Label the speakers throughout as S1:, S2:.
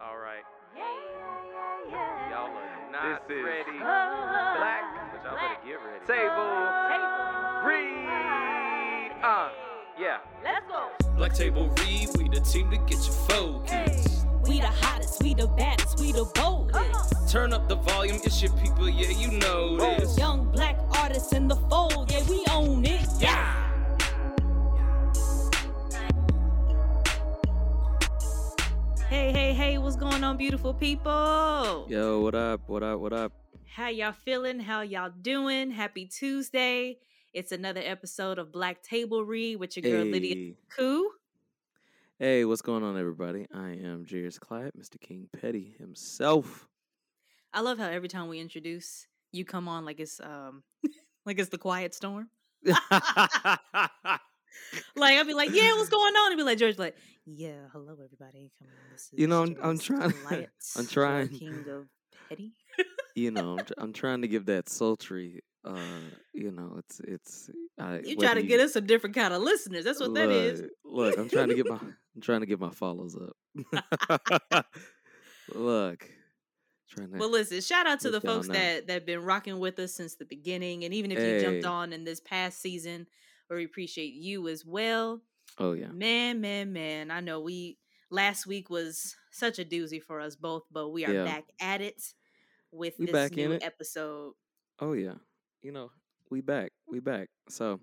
S1: All right.
S2: Yeah, yeah, yeah.
S1: Y'all are not
S3: This is
S1: ready.
S2: Oh,
S1: Black, but y'all
S2: black.
S1: better get ready.
S3: Table
S2: Table
S3: read. Uh,
S1: Yeah.
S2: Let's go.
S4: Black Table Read, we the team to get you focused.
S5: We the hottest, we the baddest, we the boldest.
S4: Turn up the volume, it's your people, yeah, you know this.
S5: Young black artists in the fold, yeah, we own it.
S4: Yeah.
S6: What's going on, beautiful people?
S3: yo, what up? What up? What up?
S6: How y'all feeling? How y'all doing? Happy Tuesday. It's another episode of Black Table Read with your girl Lydia
S3: Hey.
S6: Koo.
S3: Hey, what's going on, everybody? I am Jairus Clyde, Mr. King Petty himself.
S6: I love how every time we introduce, you come on like it's um like it's the quiet storm. Like I'll be like, yeah, what's going on? And be like, George, like, yeah, hello everybody. Come on, this is
S3: You know, I'm- I'm trying- I'm trying.
S6: King of Petty.
S3: you know, I'm, I'm trying to give that sultry. Uh, you know, it's it's. I,
S6: You try to get us some different kind of listeners. That's what that is.
S3: Look, Look, I'm trying to get my I'm trying to get my follows up. look, trying to.
S6: Well, listen, shout out to the folks that that been rocking with us since the beginning, and even if you jumped on in this past season, we appreciate you as well.
S3: oh yeah,
S6: Man, man, man! I know we last week was such a doozy for us both, but we are
S3: Yeah.
S6: back at it with
S3: We
S6: this
S3: back in
S6: new episode.
S3: oh yeah. You know, we back, we back. So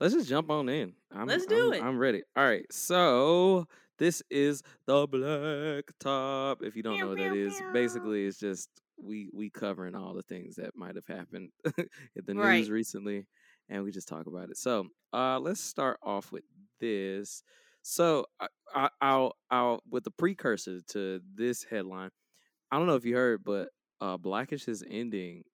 S3: let's just jump on in. I'm,
S6: Let's do
S3: I'm-
S6: it.
S3: I'm ready. All right. So this is the Black Top. If you don't know what that is, basically it's just we we covering all the things that might have happened in the
S6: Right.
S3: news recently, and we just talk about it. So uh, let's start off with this. So I, I, I'll I'll with the precursor to this headline. I don't know if you heard, but uh, Blackish is ending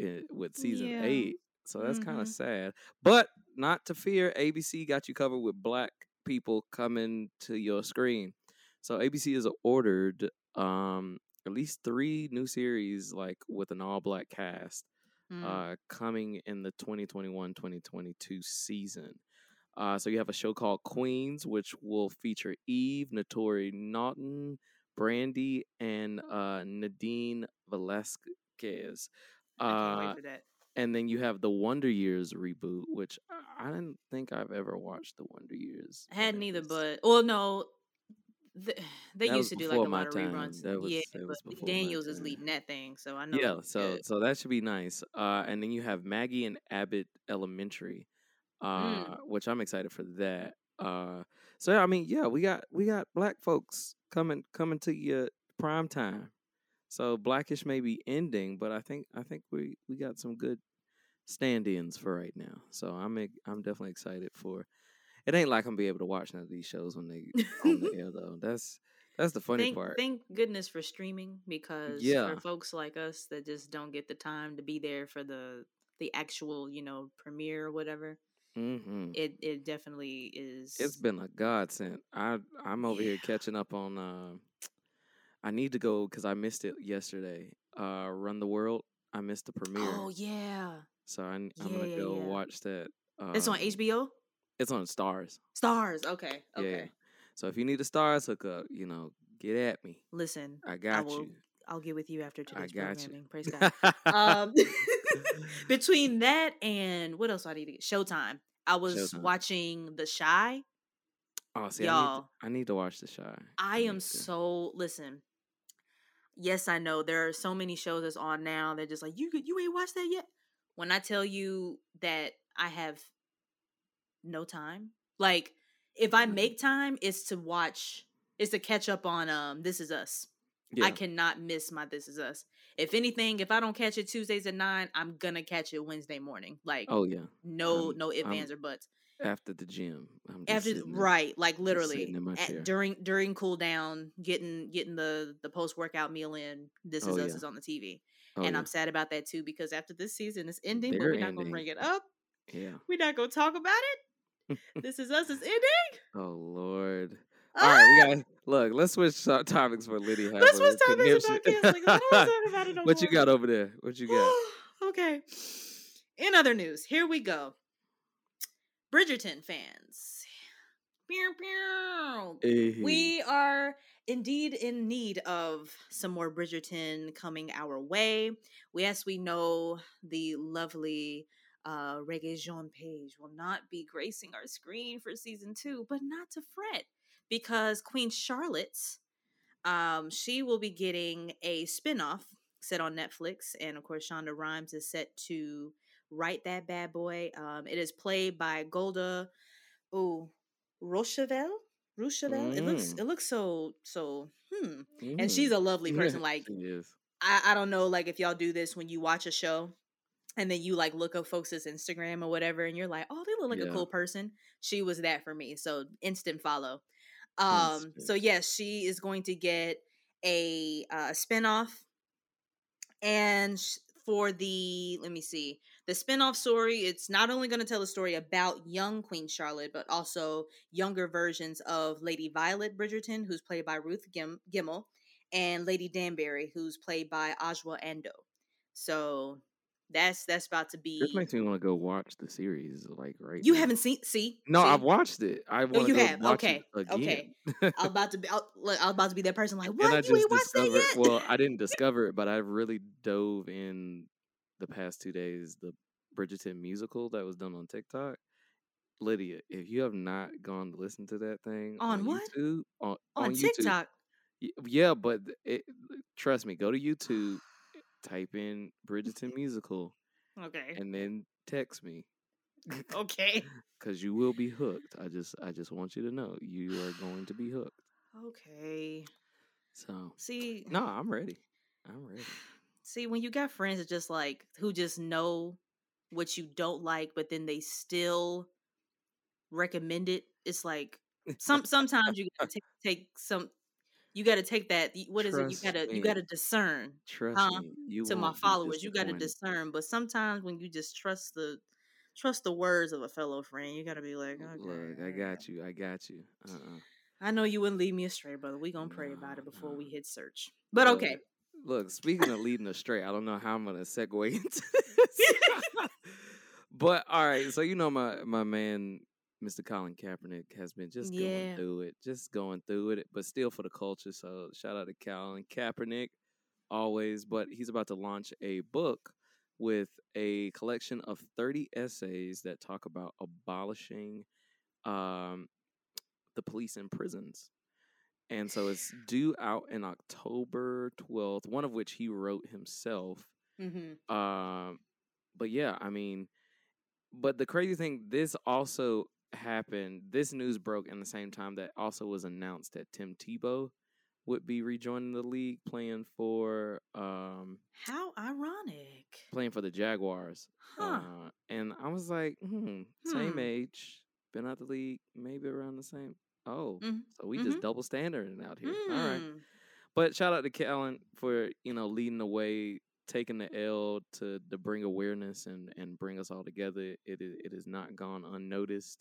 S3: i with season
S6: Yeah.
S3: eight, so that's kind
S6: Mhm.
S3: of sad. But not to fear, ABC got you covered with black people coming to your screen. So ABC has ordered um at least three new series like with an all black cast
S6: Mm.
S3: uh, coming in the 2021-2022 season. Uh, so you have a show called Queens, which will feature Eve, Naturi Naughton, Brandy, and uh, Nadine
S6: Velazquez.
S3: Uh,
S6: wait for that.
S3: and then you have the Wonder Years reboot, which I- didn't think I've ever watched the Wonder Years.
S6: I hadn't
S3: That
S6: either,
S3: was-
S6: but well, no, th- they
S3: That
S6: used to do like a lot of reruns.
S3: That was-
S6: yeah,
S3: that was
S6: but Daniels is leading that thing, so I know.
S3: yeah, so
S6: good.
S3: so that should be nice. Uh, and then you have Maggie and Abbott Elementary, uh,
S6: Mm.
S3: which I'm excited for that. Uh, so yeah, I mean, yeah, we got we got black folks coming coming to your prime time. So Blackish may be ending, but I think I think we we got some good stand-ins for right now. So I'm I'm definitely excited for. It ain't like I'm gonna be able to watch none of these shows when they on the air though. That's that's the funny
S6: thank,
S3: part.
S6: thank goodness for streaming because
S3: Yeah.
S6: for folks like us that just don't get the time to be there for the the actual you know premiere or whatever
S3: hmm
S6: it it definitely is
S3: It's been a godsend. I I'm over here catching up on. Uh, I need to go because I missed it yesterday. Uh, Run the World. I missed the premiere,
S6: oh yeah
S3: so I, am
S6: Yeah,
S3: gonna go
S6: yeah.
S3: watch that. Uh,
S6: it's on hbo
S3: It's on Starz.
S6: starz okay
S3: Yeah.
S6: okay
S3: So if you need a Starz hookup, you know, get at me.
S6: listen
S3: I got
S6: will-
S3: you.
S6: i'll get with you after today's
S3: got you.
S6: programming praise god um between that and what else do i need to get showtime i was
S3: Showtime.
S6: watching the Chi
S3: oh, see, I need,
S6: y'all.
S3: to, I need to watch The Chi.
S6: I
S3: need
S6: am so listen. Yes, I know there are so many shows that's on now. They're just like you. You ain't watched that yet. When I tell you that I have no time, like if I
S3: Mm-hmm.
S6: make time, it's to watch. It's to catch up on um. This is Us.
S3: Yeah.
S6: I cannot miss my This Is Us. If anything, if I don't catch it Tuesdays at nine, I'm gonna catch it Wednesday morning. Like
S3: oh yeah.
S6: no,
S3: I'm-
S6: no ifs,
S3: I'm
S6: ands, or buts
S3: After the gym, I'm just
S6: after
S3: there.
S6: right like literally at- during during cool down getting getting the the post workout meal in this is
S3: Oh,
S6: us
S3: yeah.
S6: is on the tv
S3: Oh,
S6: and
S3: yeah.
S6: i'm sad about that too because after this season is ending but we're not gonna bring it up
S3: yeah.
S6: we're not gonna talk about it this is us is ending
S3: Oh Lord. All right, we got look. Let's switch to- topics for Liddy.
S6: Ah! Let's switch topics about canceling, I don't talk about it no
S3: what you got over there? What you got?
S6: okay in other news here we go bridgerton fans.
S3: Hey.
S6: we are indeed in need of some more Bridgerton coming our way. We, as we know, the lovely uh, Regé-Jean Page will not be gracing our screen for season two, but not to fret because Queen Charlotte's um, she will be getting a spinoff set on Netflix, and of course, Shonda Rhimes is set to write that bad boy. Um, it is played by Golda, oh, Rosheuvel. Rosheuvel. It looks
S3: Mm.
S6: it looks so so hmm. And she's a lovely
S3: Mm.
S6: person. Like. I, I don't know, like if y'all do this when you watch a show and then you like look up folks' Instagram or whatever, and you're like, oh, they look like
S3: Yeah.
S6: a cool person. She was that for me. So instant follow. Um, so yes, she is going to get a uh, spinoff. And sh- for the let me see the spinoff story, it's not only going to tell a story about young Queen Charlotte, but also younger versions of Lady Violet Bridgerton, who's played by Ruth Gim- Gemmell, and Lady Danbury, who's played by Adjoa Andoh. So that's that's about to be.
S3: This makes me want to go watch the series. Like right.
S6: you
S3: now.
S6: haven't seen? See?
S3: No,
S6: See?
S3: I've watched it. I want
S6: Oh, you
S3: go
S6: have?
S3: watch
S6: Okay,
S3: it
S6: okay. I'm about to be. I was about to be that person like, what? You ain't watched that yet?
S3: Well, I didn't discover it, but I really dove in the past two days the Bridgerton musical that was done on TikTok. Lydia, if you have not gone to listen to that thing
S6: On what?
S3: YouTube, on,
S6: on,
S3: YouTube,
S6: TikTok.
S3: y- yeah, but it, trust me, go to YouTube, type in Bridgerton musical,
S6: Okay.
S3: and then text me
S6: Okay.
S3: because you will be hooked. I just, I just want you to know you are going to be hooked.
S6: Okay.
S3: So,
S6: See,
S3: no, I'm ready. I'm ready.
S6: see, when you got friends that just like who just know what you don't like, but then they still recommend it, it's like some sometimes you gotta take, take some. You got to take that. What is
S3: Trust
S6: it? You got to you got to discern
S3: Trust you
S6: to my followers. You got to discern. But sometimes when you just trust the trust the words of a fellow friend, you got to be like, okay,
S3: Look, I got you. I got you. Uh-uh.
S6: I know you wouldn't lead me astray, brother. We gonna pray about it before
S3: nah.
S6: we hit search. But
S3: Look,
S6: okay,
S3: Look, speaking of leading astray, I don't know how I'm gonna segue into this. but all right, so you know my my man, Mr. Colin Kaepernick, has been just
S6: Yeah.
S3: going through it, just going through it, but still for the culture. So shout out to Colin Kaepernick, always. But he's about to launch a book with a collection of 30 essays that talk about abolishing um, the police and prisons. And so it's due out in October 12th, one of which he wrote himself.
S6: mm-hmm.
S3: Um, but yeah, I mean, but the crazy thing, this also happened. This news broke in the same time that also was announced that Tim Tebow would be rejoining the league, playing for um,
S6: how ironic,
S3: playing for the Jaguars.
S6: huh?
S3: Uh, and I was like, hmm, same
S6: Hmm.
S3: age, been out the league, maybe around the same. Oh,
S6: Mhm,
S3: so we
S6: mhm.
S3: just double standarding out here. All right.
S6: Hmm.
S3: But shout out to Colin for you know leading the way, taking the L to to bring awareness and and bring us all together. It is it has not gone unnoticed.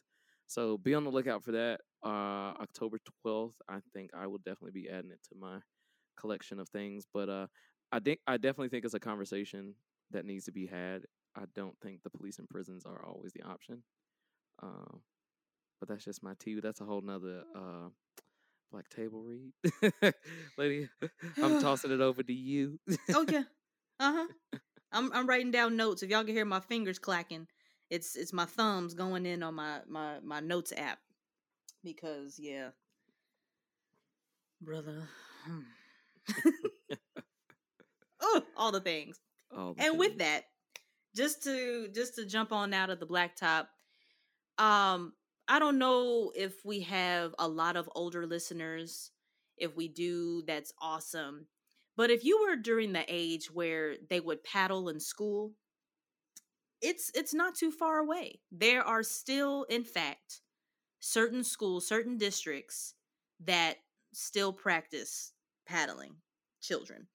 S3: So be on the lookout for that. Uh, October twelfth, I think I will definitely be adding it to my collection of things. But uh, I think I definitely think it's a conversation that needs to be had. I don't think the police and prisons are always the option. Um, but that's just my tea. That's a whole nother uh black table read. Lady, I'm tossing it over to you.
S6: oh yeah, uh huh. I'm I'm writing down notes. If y'all can hear my fingers clacking, it's it's my thumbs going in on my my my notes app because yeah, brother. oh, all the things.
S3: All the
S6: and with that just to just to jump on out of the blacktop um i don't know if we have a lot of older listeners if we do that's awesome but if you were during the age where they would paddle in school it's it's not too far away. There are still in fact certain schools certain districts that still practice paddling children.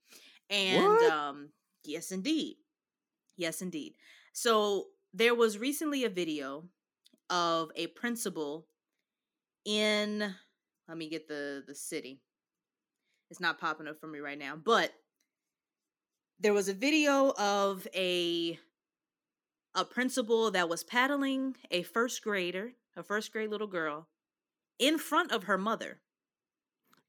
S6: And
S3: What?
S6: um yes indeed. Yes indeed. So there was recently a video of a principal in let me get the the city. It's not popping up for me right now but there was a video of a a principal that was paddling a first grader a first grade little girl in front of her mother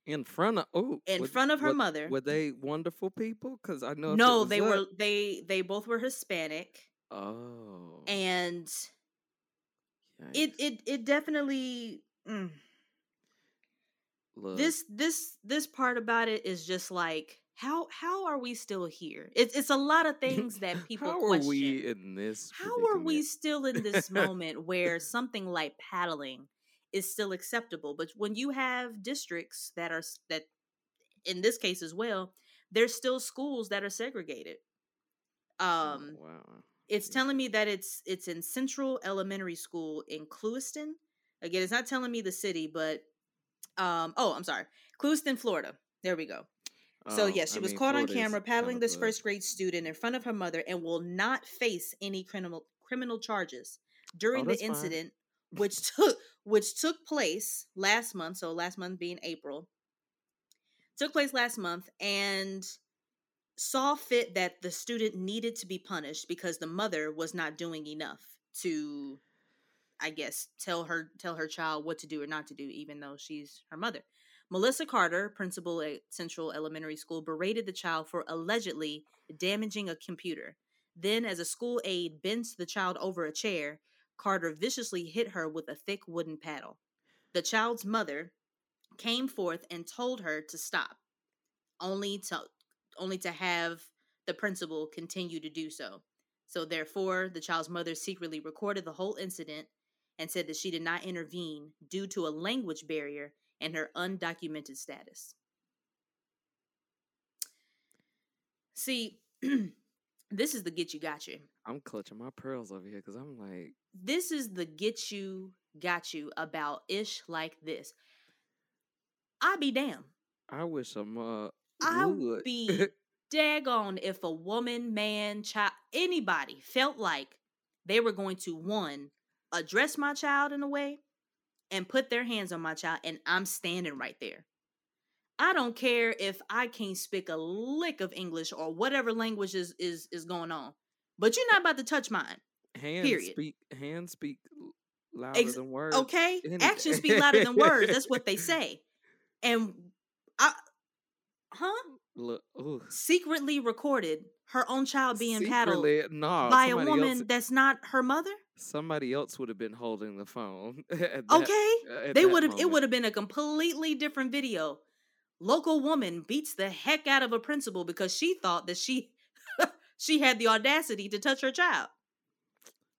S3: in front of oh
S6: in front of her mother.
S3: Were they wonderful people? Because I know.
S6: no, they
S3: us-
S6: were they they both were Hispanic,
S3: Oh.
S6: and it
S3: yikes.
S6: it it definitely. mm,
S3: Look,
S6: this this this part about it is just like how how are we still here? It's it's a lot of things that people
S3: How
S6: question.
S3: are we in this?
S6: how are we still in this moment where something like paddling is still acceptable? But when you have districts that are that in this case as well, there's still schools that are segregated.
S3: Oh,
S6: Um,
S3: wow.
S6: it's telling me that it's it's in Central Elementary School in Clewiston. Again, it's not telling me the city, but um oh, I'm sorry. Clewiston, Florida. There we go. So
S3: Oh,
S6: yes, she
S3: I
S6: was
S3: mean,
S6: caught on camera paddling this first grade student in front of her mother and will not face any criminal criminal charges oh, during the
S3: Oh, fine.
S6: incident which took which took place last month, so last month being April. Took place last month and saw fit that the student needed to be punished because the mother was not doing enough to I guess tell her tell her child what to do or not to do even though she's her mother. Melissa Carter, principal at Central Elementary School, berated the child for allegedly damaging a computer. Then, as a school aide bent the child over a chair, Carter viciously hit her with a thick wooden paddle. The child's mother came forth and told her to stop, only to only to have the principal continue to do so. So therefore, the child's mother secretly recorded the whole incident and said that she did not intervene due to a language barrier and her undocumented status. See, this is the get you got you.
S3: I'm clutching my pearls over here because I'm like,
S6: This is the get you got you about ish like this. I be damn.
S3: I wish some uh
S6: I
S3: would.
S6: be daggone if a woman, man, child, anybody felt like they were going to one address my child in a way and put their hands on my child, and I'm standing right there. I don't care if I can't speak a lick of English or whatever language is is, is going on, but you're not about to touch mine.
S3: hands
S6: period.
S3: speak hands speak louder
S6: Ex-
S3: than words.
S6: Okay, actions speak louder than words. That's what they say, and I, huh?
S3: Look,
S6: secretly recorded her own child being paddled
S3: nah,
S6: by a woman
S3: Else,
S6: that's not her mother.
S3: Somebody else would have been holding the phone. at that-
S6: Okay,
S3: uh,
S6: they would have. It would have been a completely different video. Local woman beats the heck out of a principal because she thought that she she had the audacity to touch her child.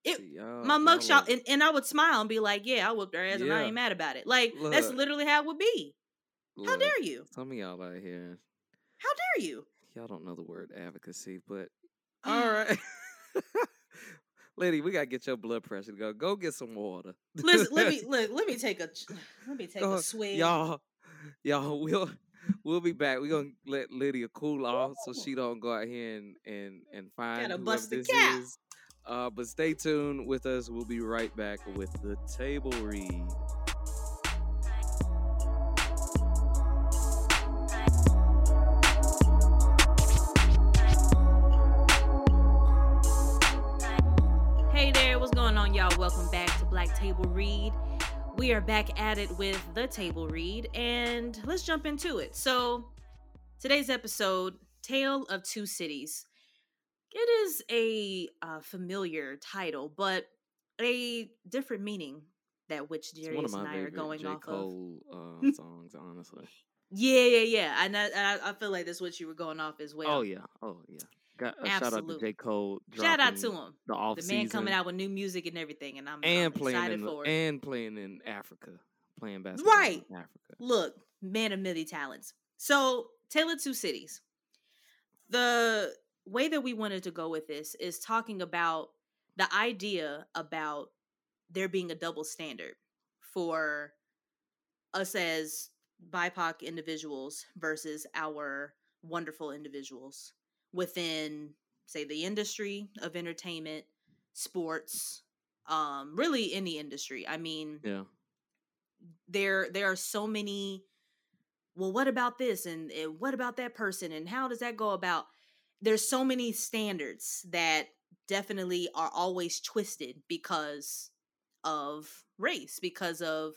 S6: It,
S3: See,
S6: my mugshot, and, and I would smile and be like, "Yeah, I whooped her ass, and I ain't mad about it." Like that's literally how it would be. How dare you?
S3: Some of y'all out here,
S6: How dare you?
S3: y'all don't know the word advocacy, but all right. Lady, we gotta get your blood pressure to go. Go get some water.
S6: Listen, let me let, let me take a let me take
S3: Go-
S6: a swig.
S3: Y'all, y'all, we'll we'll be back. We're gonna let Lydia cool off so she don't go out here and and, and find
S6: Gotta bust the
S3: this
S6: cap.
S3: is. Uh, but stay tuned with us. We'll be right back with the table read.
S6: Table Read. We are back at it with the table read, and let's jump into it. So, today's episode, Tale of Two Cities. It is a uh, familiar title, but a different meaning that which Darius and I are going
S3: J.
S6: off of.
S3: Cole uh, songs, honestly.
S6: Yeah, yeah, yeah. And I, and I, I feel like that's what you were going off as well.
S3: Oh yeah, oh yeah. Got a shout out to. J. Cole.
S6: Shout out to him.
S3: The off
S6: The man coming out with new music and everything, and I'm,
S3: and
S6: I'm
S3: playing
S6: excited
S3: in
S6: for it.
S3: and playing in Africa, playing basketball
S6: Right.
S3: in Africa.
S6: look, man of many talents. So, Tale of Two Cities. The way that we wanted to go with this is talking about the idea about there being a double standard for us as BIPOC individuals versus our wonderful individuals within, say, the industry of entertainment, sports, um, really any industry. I mean,
S3: Yeah.
S6: there there are so many well what about this and, and what about that person and how does that go about there's so many standards that definitely are always twisted because of race because of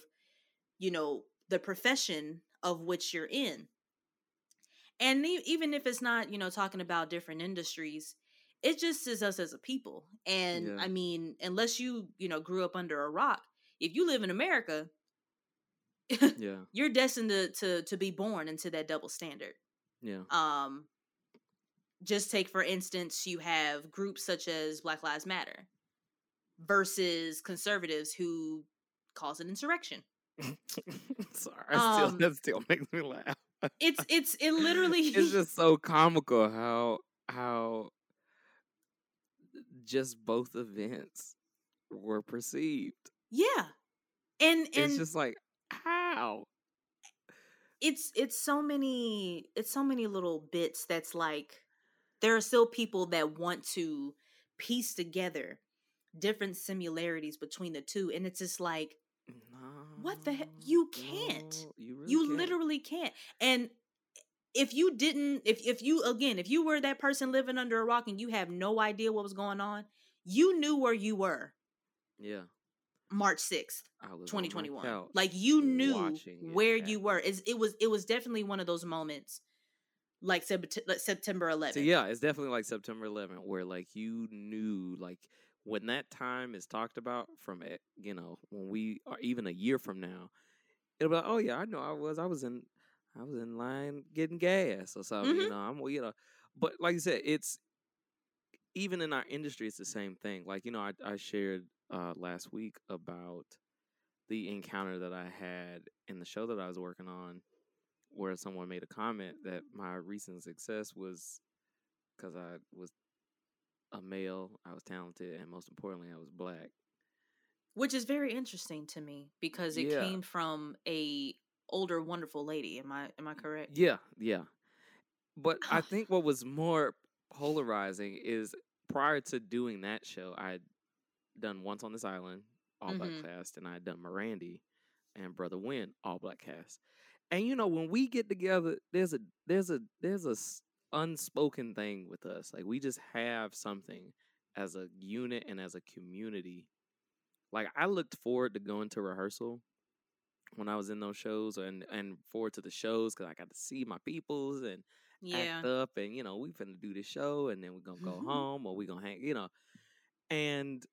S6: you know the profession of which you're in. And even if it's not, you know, talking about different industries, it just is us as a people. And
S3: Yeah.
S6: I mean, unless you, you know, grew up under a rock, if you live in America,
S3: Yeah.
S6: you're destined to to to be born into that double standard.
S3: Yeah.
S6: Um just take for instance, you have groups such as Black Lives Matter versus conservatives who cause an insurrection.
S3: Sorry, I still,
S6: Um,
S3: that still makes me laugh.
S6: It's it's it literally
S3: it's just so comical how how just both events were perceived.
S6: yeah. And and
S3: it's just like how
S6: it's it's so many it's so many little bits that's like there are still people that want to piece together different similarities between the two and it's just like What the heck? You can't.
S3: no, you really
S6: you
S3: can't.
S6: literally can't and if you didn't if if you again if you were that person living under a rock and you have no idea what was going on you knew where you were
S3: yeah.
S6: march 6th
S3: I was on my
S6: 2021 like you knew where you were Is it was it was definitely one of those moments like September 11th
S3: So yeah, it's definitely like September 11th, where like you knew like when that time is talked about from it, you know, when we are even a year from now, it'll be like, oh yeah, I know I was, I was in, I was in line getting gas or something, you
S6: Mhm.
S3: know, I'm, you know, but like you said, it's even in our industry, it's the same thing. Like you know, I I shared uh last week about the encounter that I had in the show that I was working on where someone made a comment that my recent success was because I was a male, I was talented, and most importantly, I was black.
S6: which is very interesting to me because it
S3: Yeah.
S6: came from a older wonderful lady am i am i correct
S3: Yeah, yeah. But I think what was more polarizing is prior to doing that show, I had done Once on This Island, all black
S6: Mhm.
S3: cast, and I had done Mirandy and Brother Wind, all black cast. And you know, when we get together, there's a there's a there's a unspoken thing with us. Like we just have something as a unit and as a community. Like I looked forward to going to rehearsal when I was in those shows and and forward to the shows because I got to see my peoples and
S6: yeah
S3: act up and you know we finna do this show and then we're gonna go
S6: Mhm.
S3: home or we gonna hang you know and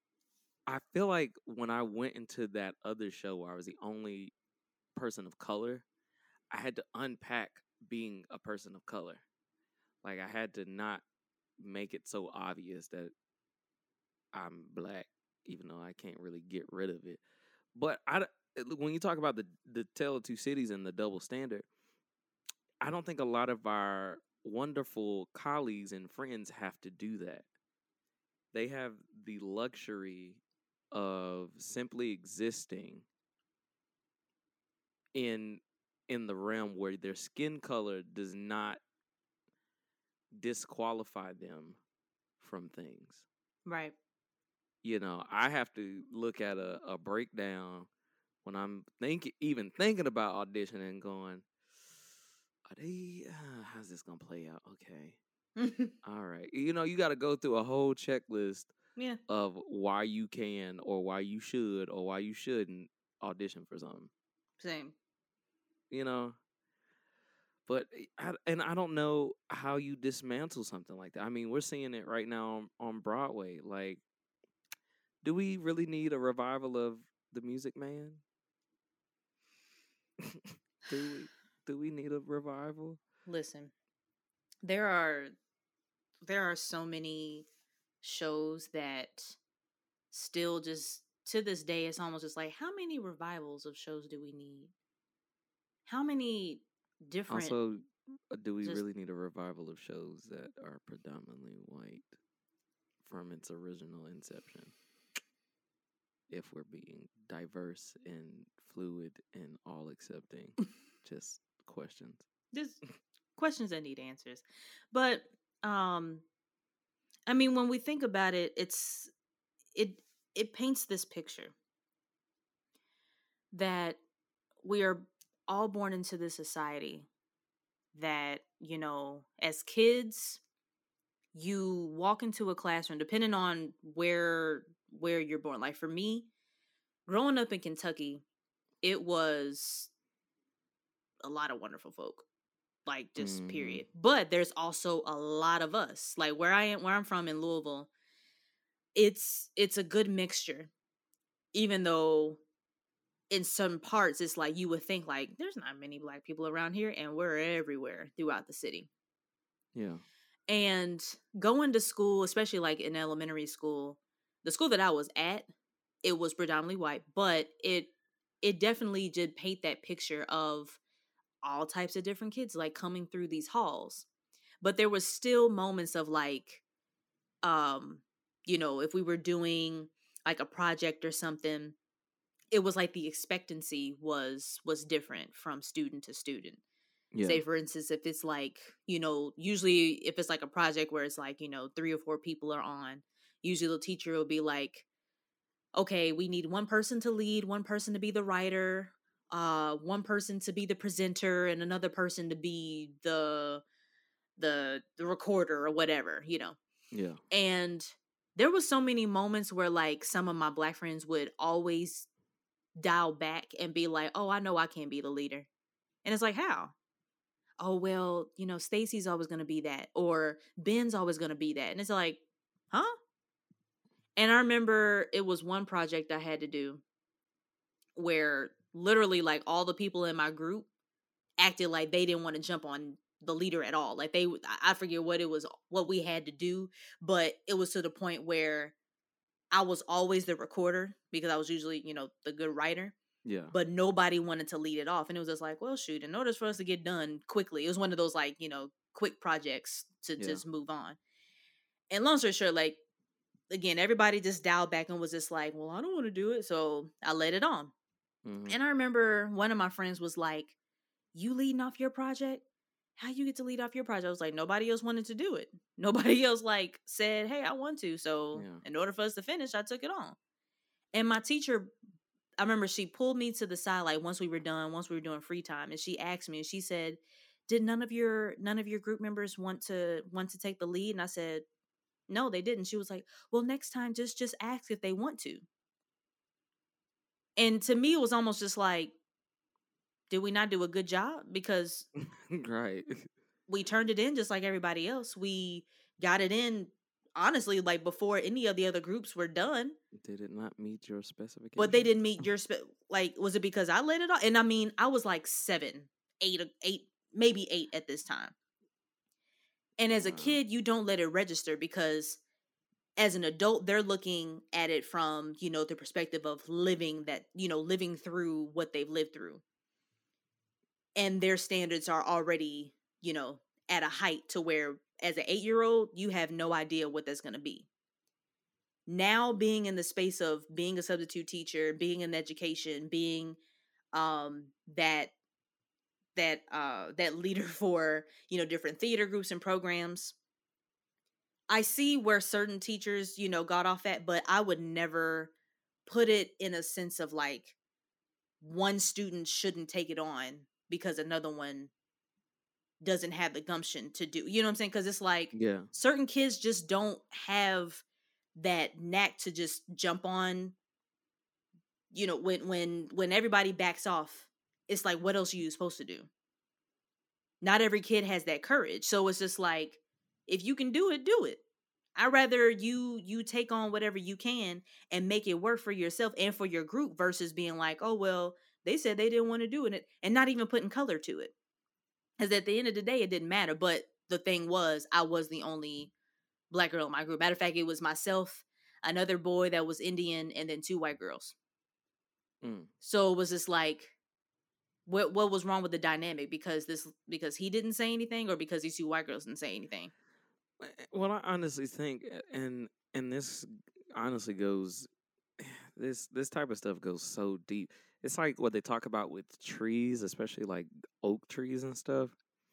S3: i feel like when i went into that other show where i was the only person of color i had to unpack being a person of color like i had to not make it so obvious that i'm black even though i can't really get rid of it but i uh, when you talk about the the tale of two cities and the double standard I don't think a lot of our wonderful colleagues and friends have to do that. They have the luxury of simply existing in in the realm where their skin color does not disqualify them from things.
S6: right
S3: You know, I have to look at a, a breakdown when I'm thinking, even thinking about auditioning and going, are they uh, how's this gonna play out? Okay. All right. You know, you gotta go through a whole checklist
S6: yeah
S3: of why you can or why you should or why you shouldn't audition for something.
S6: same
S3: You know? But eh, and I don't know how you dismantle something like that. I mean, we're seeing it right now on, on Broadway. Like, do we really need a revival of the Music Man? do we? Do we need a revival?
S6: listen there are there are so many shows that still just to this day it's almost just like how many revivals of shows do we need how many different
S3: Also, uh, do we
S6: just-
S3: really need a revival of shows that are predominantly white from its original inception? If we're being diverse and fluid and all accepting, just questions.
S6: just questions that need answers but um i mean when we think about it it's it it paints this picture that we are all born into this society that you know as kids you walk into a classroom depending on where where you're born like for me growing up in kentucky it was a lot of wonderful folk. Like just
S3: Mhm.
S6: period. But there's also a lot of us. Like where I am where I'm from in Louisville, it's it's a good mixture. Even though in some parts it's like you would think like there's not many black people around here and we're everywhere throughout the city.
S3: Yeah.
S6: And going to school, especially like in elementary school, the school that I was at, it was predominantly white, but it it definitely did paint that picture of all types of different kids like coming through these halls. But there was still moments of like um you know, if we were doing like a project or something, it was like the expectancy was was different from student to student
S3: Yeah.
S6: say for instance if it's like you know usually if it's like a project where it's like you know three or four people are on usually the teacher will be like okay we need one person to lead one person to be the writer uh one person to be the presenter and another person to be the the the recorder or whatever you know
S3: yeah.
S6: and there was so many moments where like some of my black friends would always dial back and be like oh i know i can't be the leader. And it's like how? Oh well you know stacy's always going to be that or ben's always going to be that. And it's like huh? And i remember it was one project i had to do where literally like all the people in my group acted like they didn't want to jump on the leader at all. Like they I forget what it was what we had to do but it was to the point where i was always the recorder because i was usually you know the good writer
S3: Yeah.
S6: but nobody wanted to lead it off and it was just like well shoot in order for us to get done quickly it was one of those like you know quick projects to
S3: Yeah.
S6: just move on and long story short like again everybody just dialed back and was just like well i don't want to do it so i let it on
S3: Mhm.
S6: and i remember one of my friends was like you leading off your project how you get to lead off your project i was like nobody else wanted to do it nobody else like said hey i want to so
S3: Yeah.
S6: in order for us to finish i took it on and my teacher I remember she pulled me to the side like once we were done, once we were doing free time, and she asked me and she said, "Did none of your none of your group members want to want to take the lead?" And I said, "No, they didn't." She was like, "Well, next time just just ask if they want to." And to me it was almost just like did we not do a good job because
S3: right.
S6: we turned it in just like everybody else. We got it in honestly like before any of the other groups were done.
S3: Did it not meet your specifications?
S6: But they didn't meet your spe- like. Was it because I let it off? And I mean, I was like seven, eight, eight, maybe eight at this time. And as a kid, you don't let it register because, as an adult, they're looking at it from you know the perspective of living that you know living through what they've lived through, and their standards are already you know at a height to where as an eight year old you have no idea what that's going to be. Now being in the space of being a substitute teacher being in education being um that that uh that leader for you know different theater groups and programs i see where certain teachers you know got off at but i would never put it in a sense of like one student shouldn't take it on because another one doesn't have the gumption to do you know what i'm saying? Because it's like
S3: Yeah.
S6: certain kids just don't have that knack to just jump on you know when when when everybody backs off it's like what else are you supposed to do? Not every kid has that courage so it's just like if you can do it do it. I rather you you take on whatever you can and make it work for yourself and for your group versus being like oh well they said they didn't want to do it and not even putting color to it. Because at the end of the day it didn't matter but the thing was i was the only black girl in my group. Matter of fact it was myself another boy that was indian and then two white girls.
S3: Mm.
S6: so it was just like what what was wrong with the dynamic? Because this because he didn't say anything or because these two white girls didn't say anything?
S3: Eh, Well, I honestly think, uh, and and this honestly goes, this this type of stuff goes so deep. It's like what they talk about with trees, especially like oak trees and stuff.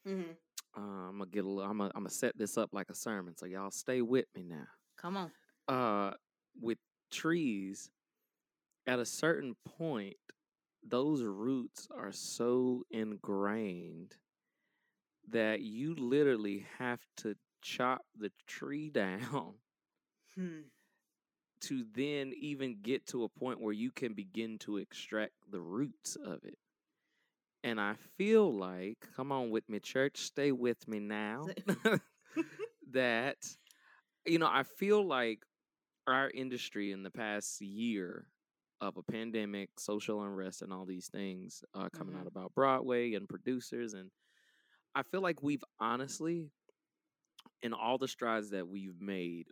S6: mm-hmm.
S3: Uh, I'm gonna get a little. I'm gonna, I'm gonna set this up like a sermon, so y'all stay with me now.
S6: come on
S3: Uh, with trees, at a certain point, those roots are so ingrained that you literally have to chop the tree down
S6: hmm.
S3: To then even get to a point where you can begin to extract the roots of it. And I feel like, come on with me, church, stay with me now. that, you know, I feel like our industry in the past year of a pandemic, social unrest, and all these things uh, coming
S6: Mhm.
S3: out about Broadway and producers, and I feel like we've honestly, in all the strides that we've made,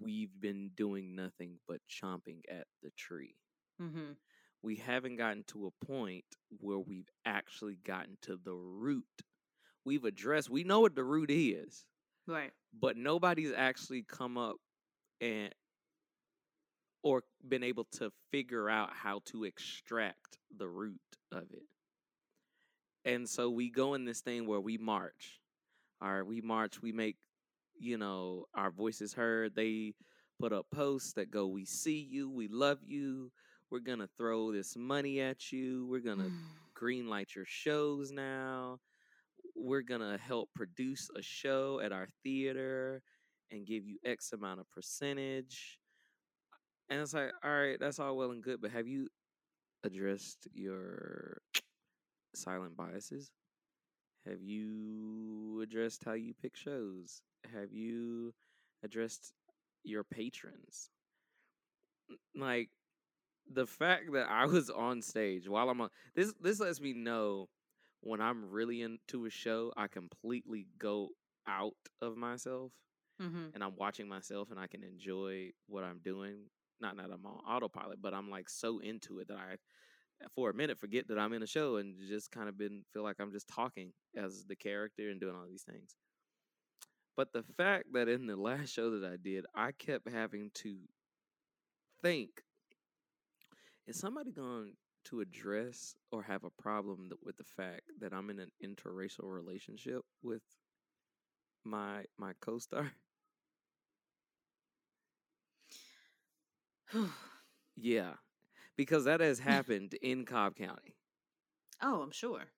S3: we've been doing nothing but chomping at the tree.
S6: mm-hmm.
S3: We haven't gotten to a point where we've actually gotten to the root. We've addressed, we know what the root is,
S6: Right.
S3: but nobody's actually come up and or been able to figure out how to extract the root of it. And so we go in this thing where we march. All right, we march, we make, you know, our voices heard. They put up posts that go, We see you, we love you, we're gonna throw this money at you, we're gonna green light your shows now. We're gonna help produce a show at our theater and give you X amount of percentage. And it's like, all right, that's all well and good, but have you addressed your silent biases? Have you addressed how you pick shows? Have you addressed your patrons? Like the fact that I was on stage while I'm on this this lets me know when I'm really into a show, I completely go out of myself
S6: Mm-hmm.
S3: and I'm watching myself and I can enjoy what I'm doing. Not that I'm on autopilot, but I'm like so into it that I for a minute forget that I'm in a show and just kind of been feel like I'm just talking as the character and doing all these things. But the fact that in the last show that I did, I kept having to think is somebody going to address or have a problem with the fact that I'm in an interracial relationship with my my co-star? Yeah, because that has happened in Cobb County.
S6: oh, I'm sure.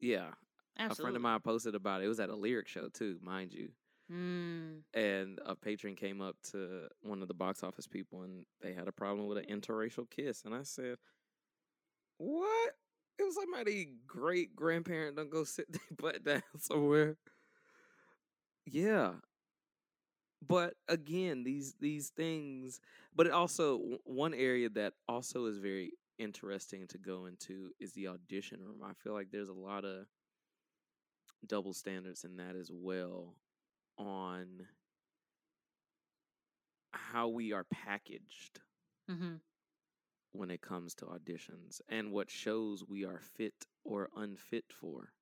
S3: Yeah,
S6: Absolutely.
S3: a friend of mine posted about it. It was at a lyric show too, mind you.
S6: Mm.
S3: And a patron came up to one of the box office people, and they had a problem with an interracial kiss. And I said, "What? It was somebody great grandparent don't go sit their butt down somewhere." Yeah, but again, these these things. But it also one area that also is very interesting to go into is the audition room. I feel like there's a lot of double standards in that as well on how we are packaged
S6: Mm-hmm.
S3: when it comes to auditions and what shows we are fit or unfit for.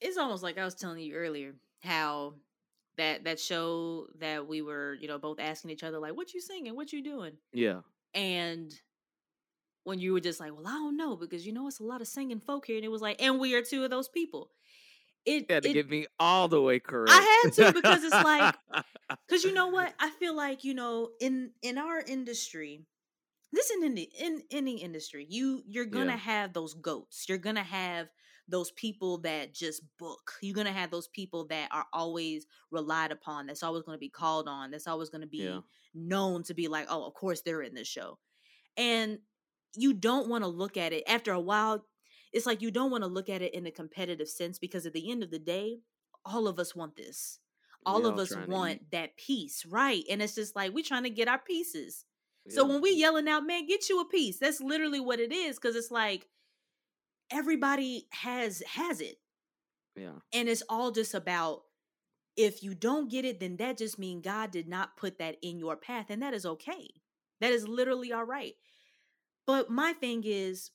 S6: It's almost like I was telling you earlier how that that show that we were, you know, both asking each other like, "What you singing? What you doing?"
S3: Yeah.
S6: And when you were just like, "Well, I don't know," because you know it's a lot of singing folk here, and it was like, "And we are two of those people." It,
S3: You had to
S6: it
S3: get me all the way correct.
S6: I had to because it's like- because you know what i feel like you know in in our industry this in in, in any industry you you're gonna
S3: Yeah.
S6: have those goats you're gonna have those people that just book you're gonna have those people that are always relied upon that's always gonna be called on that's always gonna be
S3: Yeah.
S6: known to be like oh of course they're in this show and you don't want to look at it after a while it's like you don't want to look at it in a competitive sense because at the end of the day all of us want this all of us want that piece, right? And it's just like we're trying to get our pieces. So when we yelling out, man, get you a piece. That's literally what it is. Cause it's like everybody has has it.
S3: yeah.
S6: And it's all just about if you don't get it, then that just means God did not put that in your path. And that is okay. That is literally all right. But my thing is,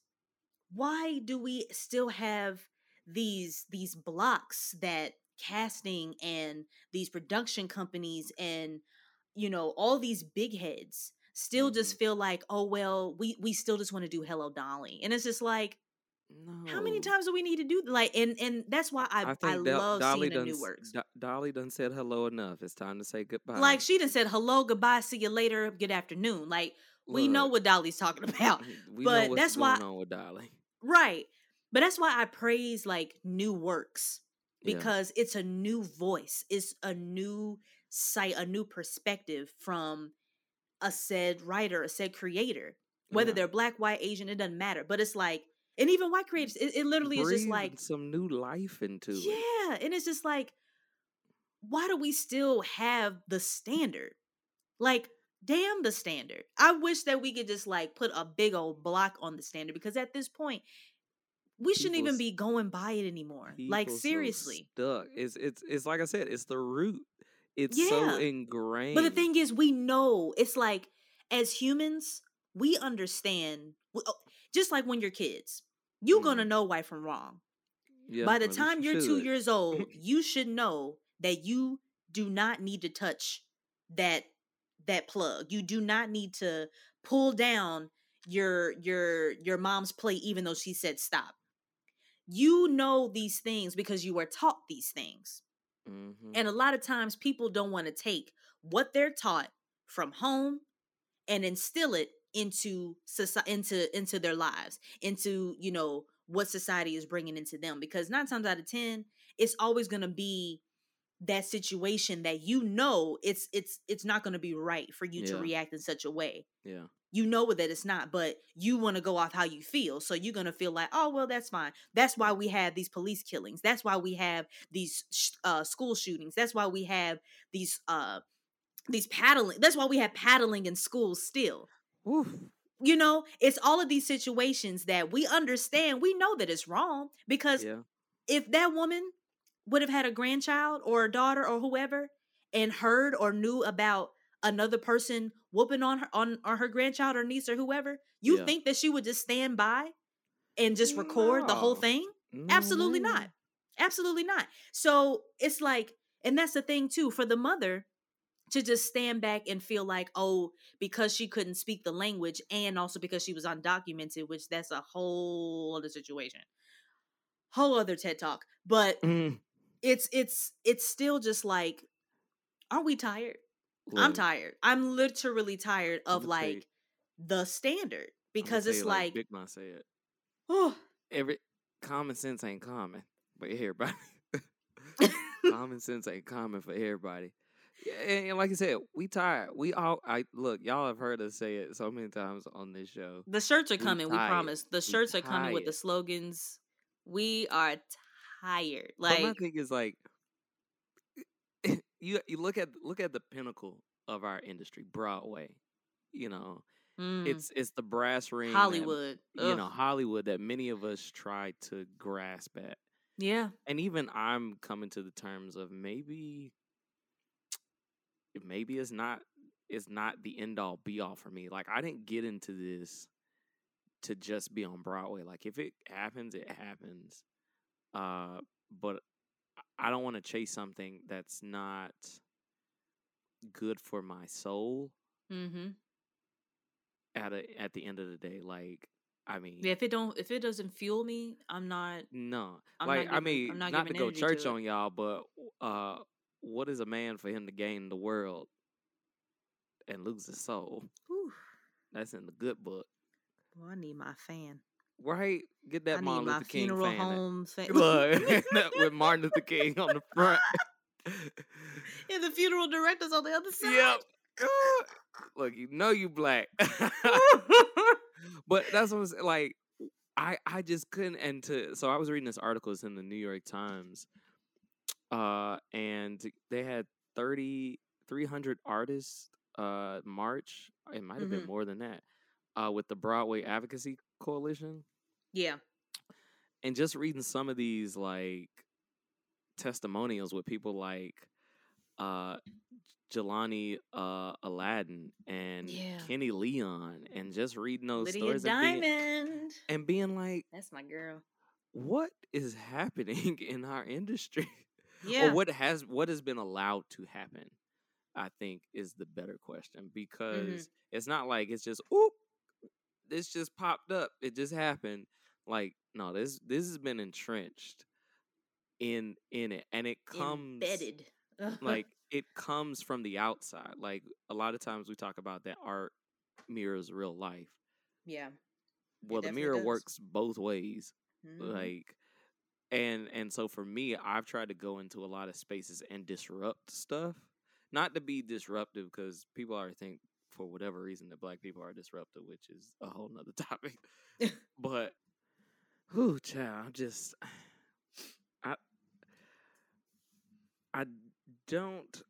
S6: why do we still have these these blocks that casting and these production companies and you know all these big heads still just mm-hmm. feel like oh well we we still just want to do hello dolly and it's just like
S3: No.
S6: how many times do we need to do like and and that's why i i,
S3: Dol-
S6: love
S3: Dolly
S6: seeing the
S3: done,
S6: new works
S3: Do- Dolly done said hello enough. It's time to say goodbye.
S6: like she done said hello goodbye see you later good afternoon like we know what dolly's talking about
S3: we
S6: but
S3: know what's
S6: that's
S3: going
S6: why-
S3: on with Dolly.
S6: Right. But that's why I praise like new works
S3: Yeah.
S6: because it's a new voice. It's a new sight, a new perspective from a said writer, a said creator. whether
S3: Yeah.
S6: they're black, white, Asian, it doesn't matter. But it's like, and even white creators, it, it literally is just like,
S3: some new life into it.
S6: yeah, and it's just like, why do we still have the standard? Like, damn the standard. I wish that we could just like put a big old block on the standard because at this point, we shouldn't even be going by it anymore. Like
S3: so
S6: seriously.
S3: stuck. It's it's it's like I said, it's the root. It's so ingrained.
S6: But the thing is, we know it's like as humans, we understand. oh, Just like when you're kids, you're gonna
S3: Mhm.
S6: know right from wrong.
S3: Yeah,
S6: By the
S3: or at least
S6: time
S3: you
S6: you're two years old, you should know that you do not need to touch that that plug. You do not need to pull down your your your mom's plate even though she said stop. You know these things because you were taught these things.
S3: Mhm.
S6: And a lot of times people don't want to take what they're taught from home and instill it into society into into their lives, into, you know, what society is bringing into them because 9 times out of 10 it's always going to be that situation that you know it's it's it's not going to be right for you to react in such a way
S3: yeah.
S6: you know that it's not, but you want to go off how you feel. So you're going to feel like, oh, well, that's fine. That's why we have these police killings. That's why we have these sh- uh, school shootings. That's why we have these uh, these paddling. That's why we have paddling in schools still.
S3: Woof.
S6: You know, it's all of these situations that we understand. We know that it's wrong because
S3: Yeah.
S6: if that woman would have had a grandchild or a daughter or whoever and heard or knew about another person whooping on her on, on her grandchild or niece or whoever, you
S3: Yeah.
S6: think that she would just stand by and just record the whole
S3: No.
S6: thing? Absolutely not. Absolutely not. So it's like, and that's the thing too, for the mother to just stand back and feel like, oh, because she couldn't speak the language and also because she was undocumented, which that's a whole other situation. Whole other TED talk. But
S3: Mm.
S6: It's it's it's still just like, aren't we tired? I'm tired. I'm literally tired of
S3: I'ma tell you-
S6: like the standard because it's
S3: you
S6: like,
S3: Big Ma said,
S6: oh,
S3: every common sense ain't common, but everybody. common sense ain't common for everybody. Yeah, and, and like I said, we tired. We all I look, y'all have heard us say it so many times on this show.
S6: The shirts are coming. We promise. The shirts are coming with the slogans. We are tired.
S3: but my
S6: Like,
S3: thing is like you you look at look at the pinnacle of our industry, Broadway. You know,
S6: mm,
S3: it's it's the brass ring that,
S6: Hollywood.
S3: you know, Hollywood that many of us try to grasp at.
S6: yeah.
S3: and even I'm coming to the terms of maybe maybe it's not it's not the end all be all for me. Like I didn't get into this to just be on Broadway. Like if it happens, it happens. Uh but I don't want to chase something that's not good for my soul
S6: Mm-hmm.
S3: at a, at the end of the day. Like I mean
S6: Yeah. If it don't, if it doesn't fuel me, I'm not.
S3: No,
S6: I'm
S3: like
S6: not
S3: I mean,
S6: I'm
S3: not,
S6: not
S3: to go
S6: energy to
S3: church on y'all, but uh, what is a man for him to gain the world and lose his soul?
S6: Whew,
S3: That's in the good book,
S6: boy, I need my fan.
S3: Right? Get that
S6: I
S3: Martin Luther King
S6: funeral
S3: fan.
S6: home fan.
S3: Look, with Martin Luther King on the front.
S6: and the funeral director's on the other side.
S3: yep. Look, you know you black, but that's what I'm. Like, I I just couldn't. And to so I was reading this article. It's in the New York Times, uh, and they had 30, 300 artists uh march. It might have
S6: Mhm.
S3: been more than that. Uh, with the Broadway Advocacy Coalition,
S6: yeah.
S3: and just reading some of these like testimonials with people like uh Jelani uh Alladin and
S6: Yeah.
S3: Kenny Leon and just reading those
S6: Lydia
S3: stories and being,
S6: Diamond.
S3: and being like
S6: That's my girl.
S3: what is happening in our industry
S6: Yeah.
S3: or what has what has been allowed to happen I think is the better question
S6: Mm-hmm.
S3: because it's not like it's just oop this just popped up it just happened like no this this has been entrenched in in it and it comes
S6: Embedded.
S3: like it comes from the outside like a lot of times we talk about that art mirrors real life
S6: yeah.
S3: well the mirror
S6: does.
S3: works both ways
S6: Mhm.
S3: like and and so for me i've tried to go into a lot of spaces and disrupt stuff not to be disruptive because people already think for whatever reason that black people are disruptive, which is a whole nother topic. but who child, I'm just I I don't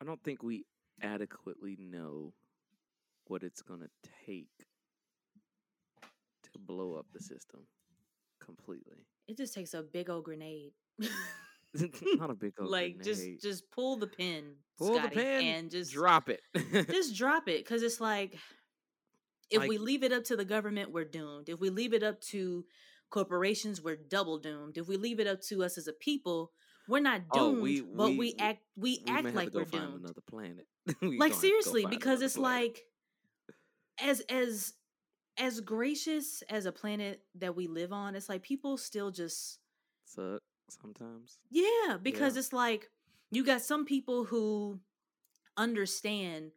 S3: I don't think we adequately know what it's gonna take to blow up the system completely.
S6: It just takes a big old grenade.
S3: Not a big old
S6: like
S3: grenade.
S6: just just pull the pin,
S3: pull
S6: Scotty,
S3: the pin
S6: and just
S3: drop it.
S6: just drop it because it's like if
S3: Like-
S6: we leave it up to the government, we're doomed. If we leave it up to corporations, we're double doomed. If we leave it up to us as a people, we're not
S3: Oh,
S6: doomed,
S3: we-
S6: but
S3: we-
S6: we act we,
S3: we
S6: act like we're doomed.
S3: another planet.
S6: Like
S3: have to go
S6: seriously, because it's
S3: planet.
S6: like as as as gracious as a planet that we live on, it's like people still just
S3: suck sometimes.
S6: Yeah, because
S3: Yeah.
S6: it's like you got some people who understand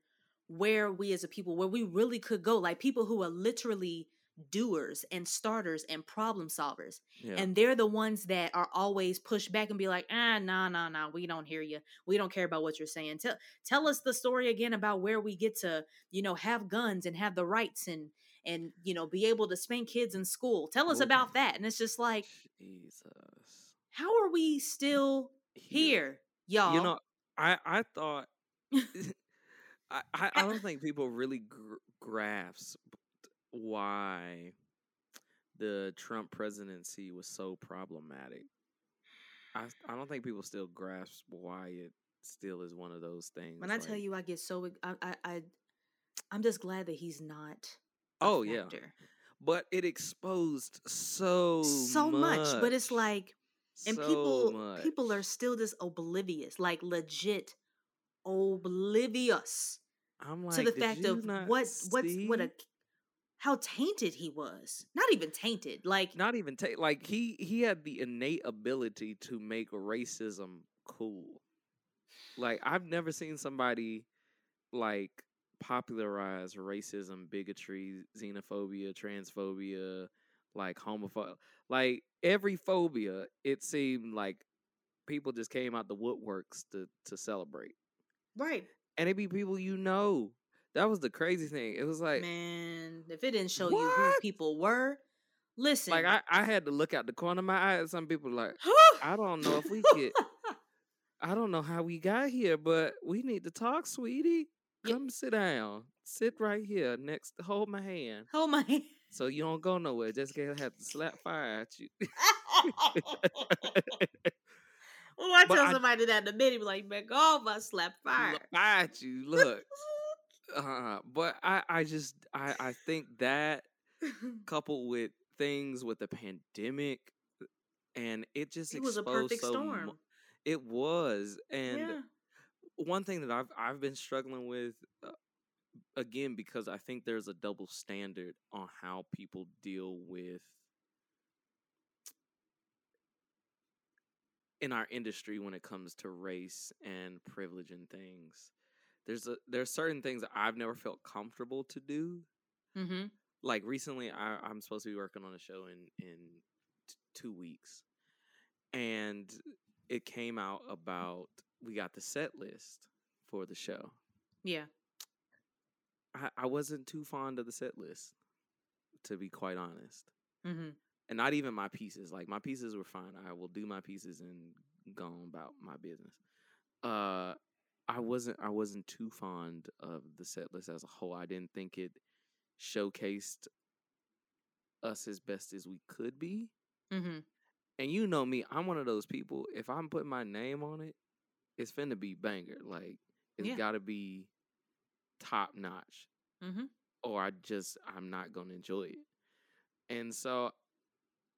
S6: where we as a people, where we really could go. Like people who are literally doers and starters and problem solvers.
S3: Yeah.
S6: And they're the ones that are always pushed back and be like, ah, nah, nah, nah, we don't hear you. We don't care about what you're saying. Tell tell us the story again about where we get to, you know, have guns and have the rights and and you know be able to spank kids in school. Tell us
S3: Ooh.
S6: about that. And it's just like,
S3: Jesus.
S6: How are we still here, y'all?
S3: You know, I I thought I, I don't think people really gr- grasp why the Trump presidency was so problematic. I I don't think people still grasp why it still is one of those things.
S6: when I tell you, I get so I I, I I'm just glad that he's not. a
S3: oh yeah, but it exposed so
S6: so much. But it's like, and
S3: so
S6: people
S3: much.
S6: people are still just oblivious, like legit oblivious
S3: I'm like,
S6: to the fact of
S3: what
S6: what what's what a how tainted he was. Not even tainted, like
S3: not even take like he he had the innate ability to make racism cool. Like I've never seen somebody like popularize racism, bigotry, xenophobia, transphobia, like homophobia. Like every phobia, it seemed like people just came out the woodworks to to celebrate.
S6: right,
S3: And it be people you know. That was the crazy thing. It was like
S6: man. If it didn't show you who people were, listen.
S3: like I, I had to look out the corner of my eye at some people like I don't know if we could I don't know how we got here, but we need to talk, sweetie.
S6: Yeah.
S3: Come sit down. Sit right here next. Hold my hand,
S6: Hold my hand.
S3: So you don't go nowhere. Just gonna have to slap fire at you.
S6: Oh, I
S3: But
S6: tell
S3: I-
S6: somebody that in a minute, be like, man, go I slap fire.
S3: Fire at you. Look, uh, but I, I just, I, I think that coupled with things with the pandemic, and it just
S6: it was a perfect
S3: so
S6: storm.
S3: mu- It was, and
S6: yeah.
S3: one thing that I've I've been struggling with uh, again because I think there's a double standard on how people deal with in our industry when it comes to race and privilege and things. There's a there's certain things that I've never felt comfortable to do.
S6: Mm-hmm.
S3: Like recently, I, I'm supposed to be working on a show in in t- two weeks, and it came out about we got the set list for the show.
S6: Yeah.
S3: I, I wasn't too fond of the set list, to be quite honest.
S6: Mm-hmm.
S3: And not even my pieces. Like my pieces were fine. I will do my pieces and go about my business. Uh I wasn't I wasn't too fond of the set list as a whole. I didn't think it showcased us as best as we could be.
S6: Mm-hmm.
S3: And you know me, I'm one of those people. If I'm putting my name on it, it's finna be banger. Like it's
S6: Yeah.
S3: gotta be top notch.
S6: Mm-hmm.
S3: or I just I'm not going to enjoy it. And so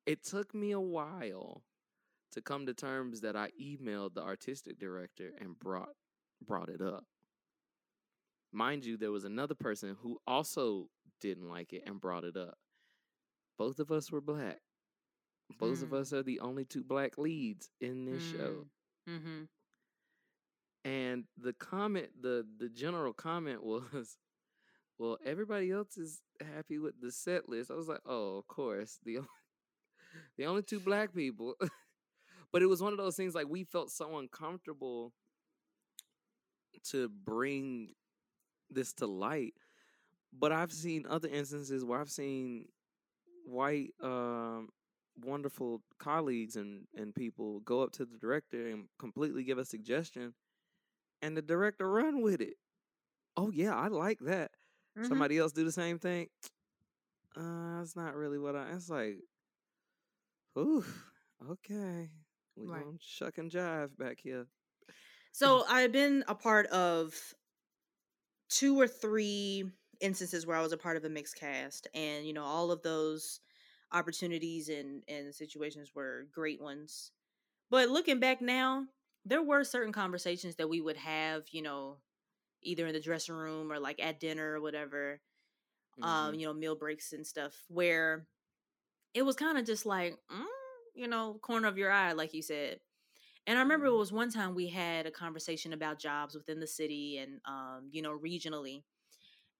S3: it took me a while to come to terms that I emailed the artistic director and brought brought it up. Mind you, there was another person who also didn't like it and brought it up. Both of us were black. Both of
S6: Mm.
S3: us are the only two black leads in this show.
S6: Mm-hmm.
S3: And the comment, the the general comment was, "Well, everybody else is happy with the set list." I was like, "Oh, of course, the only, the only two black people." but it was one of those things like we felt so uncomfortable to bring this to light. But I've seen other instances where I've seen white um wonderful colleagues and and people go up to the director and completely give a suggestion and the director run with it. Oh yeah, I like that.
S6: Mhm.
S3: Somebody else do the same thing. Uh, that's not really what I. It's like, ooh, okay, we
S6: Right.
S3: gonna shuck and jive back here.
S6: So I've been a part of two or three instances where I was a part of a mixed cast, and you know all of those opportunities and and situations were great ones. But looking back now, there were certain conversations that we would have, you know, either in the dressing room or like at dinner or whatever, um,
S3: Mhm.
S6: you know, meal breaks and stuff, where it was kind of just like, mm, you know, corner of your eye, like you said. And I remember it
S3: Mhm.
S6: was one time we had a conversation about jobs within the city and, um, you know, regionally.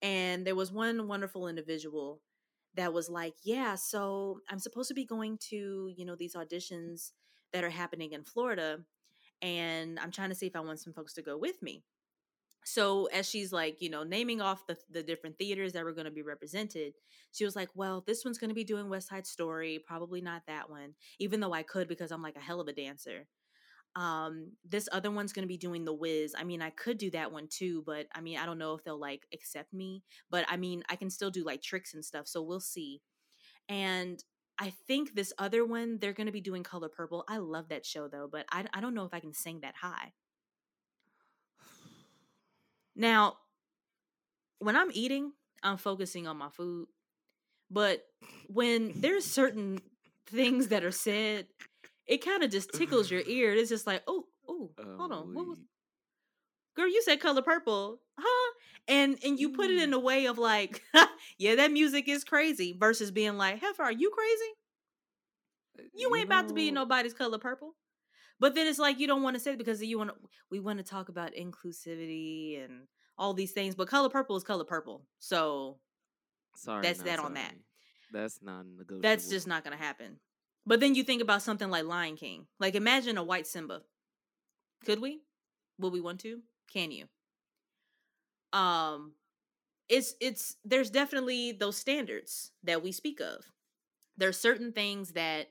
S6: And there was one wonderful individual that was like, yeah, so I'm supposed to be going to, you know, these auditions that are happening in Florida. And I'm trying to see if I want some folks to go with me. So as she's like, you know, naming off the the different theaters that were going to be represented, she was like, "Well, this one's going to be doing West Side Story, probably not that one, even though I could because I'm like a hell of a dancer. Um, this other one's going to be doing The Wiz. I mean, I could do that one too, but I mean, I don't know if they'll like accept me, but I mean, I can still do like tricks and stuff, so we'll see. And I think this other one, they're going to be doing Color Purple. I love that show though, but I I don't know if I can sing that high. Now, when I'm eating, I'm focusing on my food. But when there's certain things that are said, it kind of just tickles your ear. It's just like, oh, oh, hold on. What was girl, you said color purple, huh? And and you put it
S3: Mm.
S6: in a way of like, yeah, that music is crazy, versus being like, Heifer, are you crazy? You ain't about to be nobody's color purple. But then it's like you don't want to say it because you want to. We want to talk about inclusivity and all these things, but color purple is color purple. So
S3: Sorry,
S6: that's that on that.
S3: That's not negotiable.
S6: that's just not going to happen. But then you think about something like Lion King. Like imagine a white Simba. Could we? would we want to? Can you? Um it's it's there's definitely those standards that we speak of. There's certain things that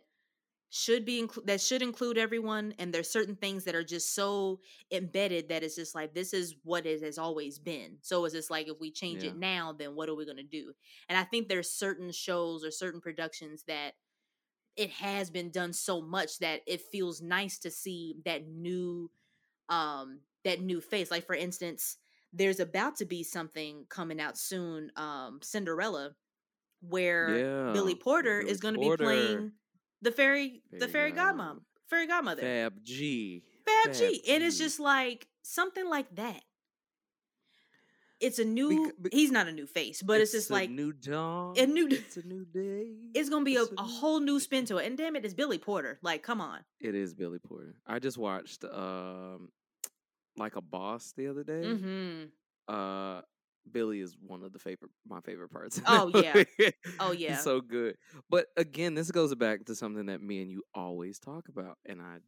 S6: should be inclu- that should include everyone and there's certain things that are just so embedded that it's just like this is what it has always been. So it's just like if we change
S3: Yeah.
S6: it now then what are we going to do? And I think there's certain shows or certain productions that it has been done so much that it feels nice to see that new um that new face like for instance there's about to be something coming out soon um cinderella where
S3: yeah.
S6: billy porter
S3: Billy
S6: is going to be playing the fairy the
S3: Fairy
S6: fairy godmom fairy godmother
S3: Fab G.
S6: Fab G. And it's just like something like that. It's a new. he's not a new face, but it's, just
S3: a
S6: like
S3: new dawn.
S6: a new
S3: It's a new day.
S6: it's gonna be a,
S3: it's
S6: a whole new spin to it. And damn it, it's Billy Porter. Like, come on.
S3: It is Billy Porter. I just watched um like a boss the other day.
S6: Mm-hmm.
S3: Uh Billy is one of the favorite my favorite parts.
S6: Oh, yeah. Oh,
S3: He's
S6: yeah.
S3: so good. But again, this goes back to something that me and you always talk about. And I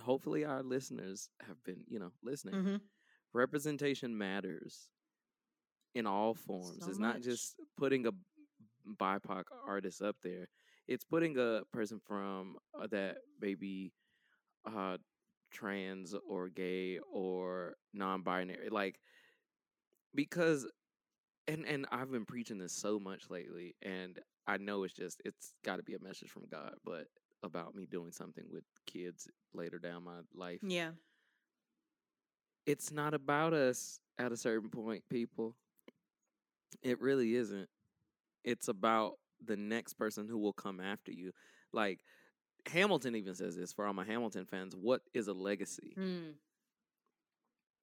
S3: hopefully our listeners have been, you know, listening.
S6: Mm-hmm.
S3: Representation matters in all forms.
S6: So
S3: it's not just putting a BIPOC artist up there. It's putting a person from uh, that maybe uh trans or gay or non-binary like because and and I've been preaching this so much lately and I know it's just it's got to be a message from God but about me doing something with kids later down my life
S6: Yeah.
S3: it's not about us at a certain point, people. It really isn't. It's about the next person who will come after you. Like Hamilton even says this for all my Hamilton fans. What is a legacy?
S6: Mm.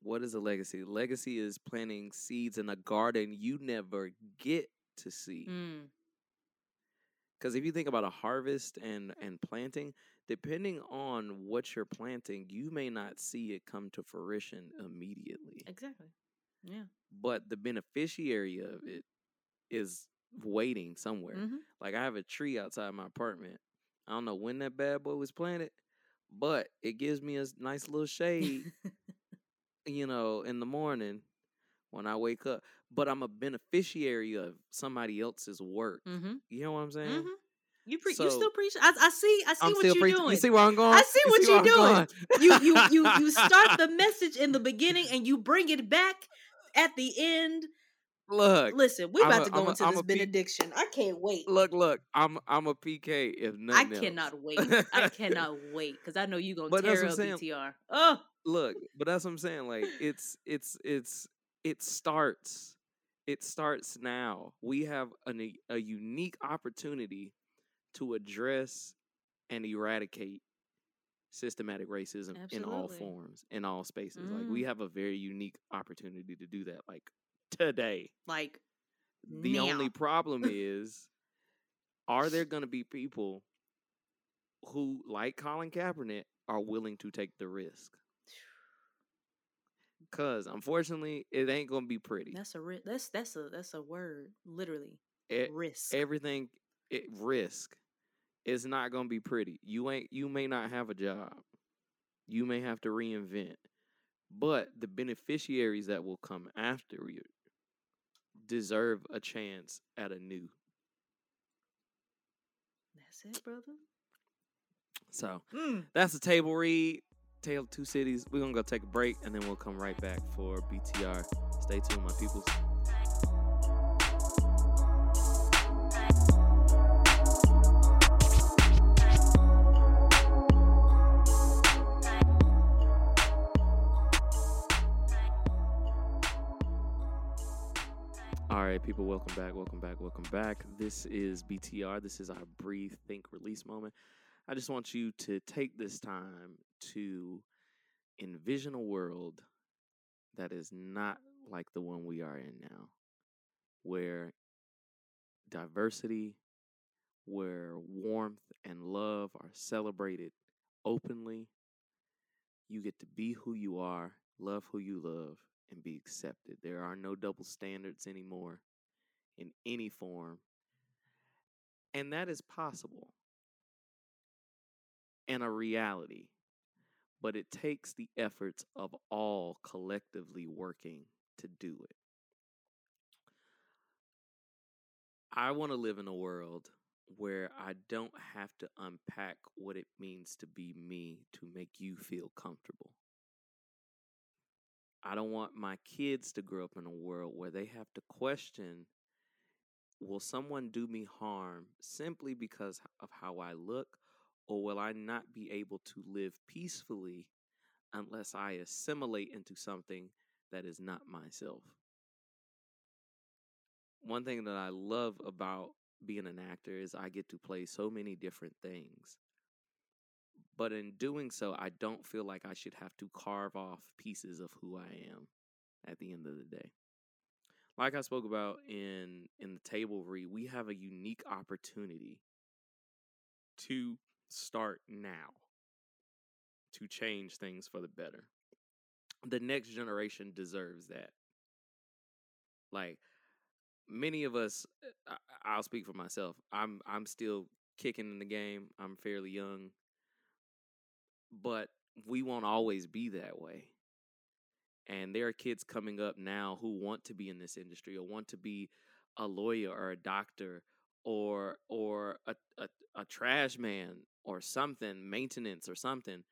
S3: What is a legacy? Legacy is planting seeds in a garden you never get to see.
S6: Mm.
S3: Because if you think about a harvest and and planting, depending on what you're planting, you may not see it come to fruition immediately.
S6: Exactly. Yeah.
S3: but the beneficiary of it is waiting somewhere.
S6: Mhm.
S3: Like I have a tree outside my apartment. I don't know when that bad boy was planted, but it gives me a nice little shade you know, in the morning when I wake up, but I'm a beneficiary of somebody else's work.
S6: Mm-hmm.
S3: You know what I'm saying?
S6: Mm-hmm. You pre- you still preach. I, I see. I see
S3: I'm
S6: what you're
S3: preaching.
S6: doing.
S3: You see where I'm going?
S6: I see
S3: You
S6: what
S3: where
S6: you're doing. you you you you start the message in the beginning and you bring it back at the end.
S3: Look,
S6: Listen, we're about
S3: a-
S6: to go
S3: a-
S6: into
S3: I'm
S6: this benediction. I can't wait.
S3: look, look. I'm I'm a PK if
S6: I
S3: else.
S6: cannot wait. I cannot wait because I know you're gonna
S3: But
S6: tear up
S3: saying.
S6: BTR. Oh,
S3: look but that's what i'm saying like it's it's it's it starts it starts now we have an, e- a unique opportunity to address and eradicate systematic racism in all forms in all spaces like we
S6: Mm.
S3: have a very unique opportunity to do that like today
S6: like
S3: the
S6: now.
S3: only problem is are there going to be people who like colin kaepernick are willing to take the risk Cause unfortunately, it ain't gonna be pretty.
S6: That's a ri- that's that's a that's a word, literally.
S3: E-
S6: Risk.
S3: everything, it, risk, is not gonna be pretty. You ain't. You may not have a job. You may have to reinvent. But the beneficiaries that will come after you deserve a chance at a new.
S6: that's it, brother.
S3: So
S6: Mm.
S3: that's the table read. Tale of Two Cities. We're gonna go take a break and then we'll come right back for BTR. Stay tuned, my peoples. All right, people, welcome back, welcome back, welcome back. This is BTR. This is our breathe, think, release moment. I just want you to take this time to envision a world that is not like the one we are in now, where diversity, where warmth and love are celebrated openly. You get to be who you are, love who you love, and be accepted. There are no double standards anymore in any form. And that is possible and a reality, but it takes the efforts of all collectively working to do it. I want to live in a world where I don't have to unpack what it means to be me to make you feel comfortable. I don't want my kids to grow up in a world where they have to question will someone do me harm simply because of how I look, or will I not be able to live peacefully unless I assimilate into something that is not myself? One thing that I love about being an actor is I get to play so many different things. But in doing so, I don't feel like I should have to carve off pieces of who I am at the end of the day. Like I spoke about in in the table read, we have a unique opportunity to start now to change things for the better. The next generation deserves that. Like many of us uh, I, I'll speak for myself. I'm I'm still kicking in the game. I'm fairly young. But we won't always be that way. And there are kids coming up now who want to be in this industry or want to be a lawyer or a doctor or or a, a, a trash man or something, maintenance or something.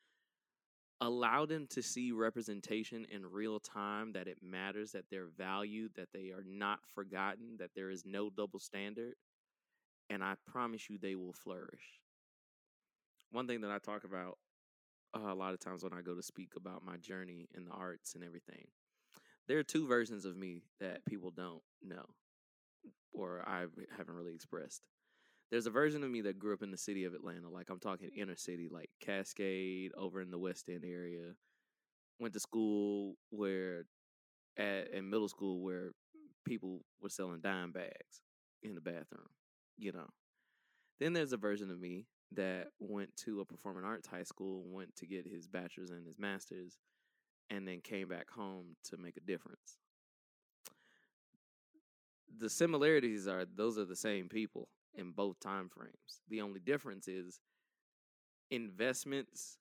S3: Allow them to see representation in real time that it matters, that they're valued, that they are not forgotten, that there is no double standard. And I promise you they will flourish. One thing that I talk about Uh, a lot of times when I go to speak about my journey in the arts and everything. There are two versions of me that people don't know or I haven't really expressed. There's a version of me that grew up in the city of Atlanta, like I'm talking inner city, like Cascade, over in the West End area. Went to school where, at in middle school, where people were selling dime bags in the bathroom, you know. Then there's a version of me that went to a performing arts high school, went to get his bachelor's and his master's, and then came back home to make a difference. The similarities are those are the same people in both time frames. The only difference is investments,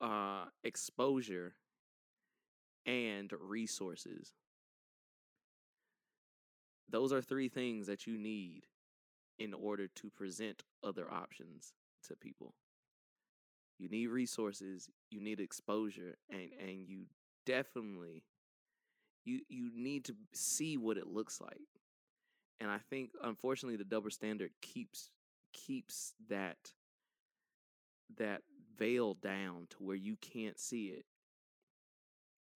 S3: uh, exposure, and resources. Those are three things that you need in order to present other options to people. You need resources, you need exposure, and mm-hmm. and you definitely you you need to see what it looks like. And I think unfortunately the double standard keeps keeps that that veil down to where you can't see it.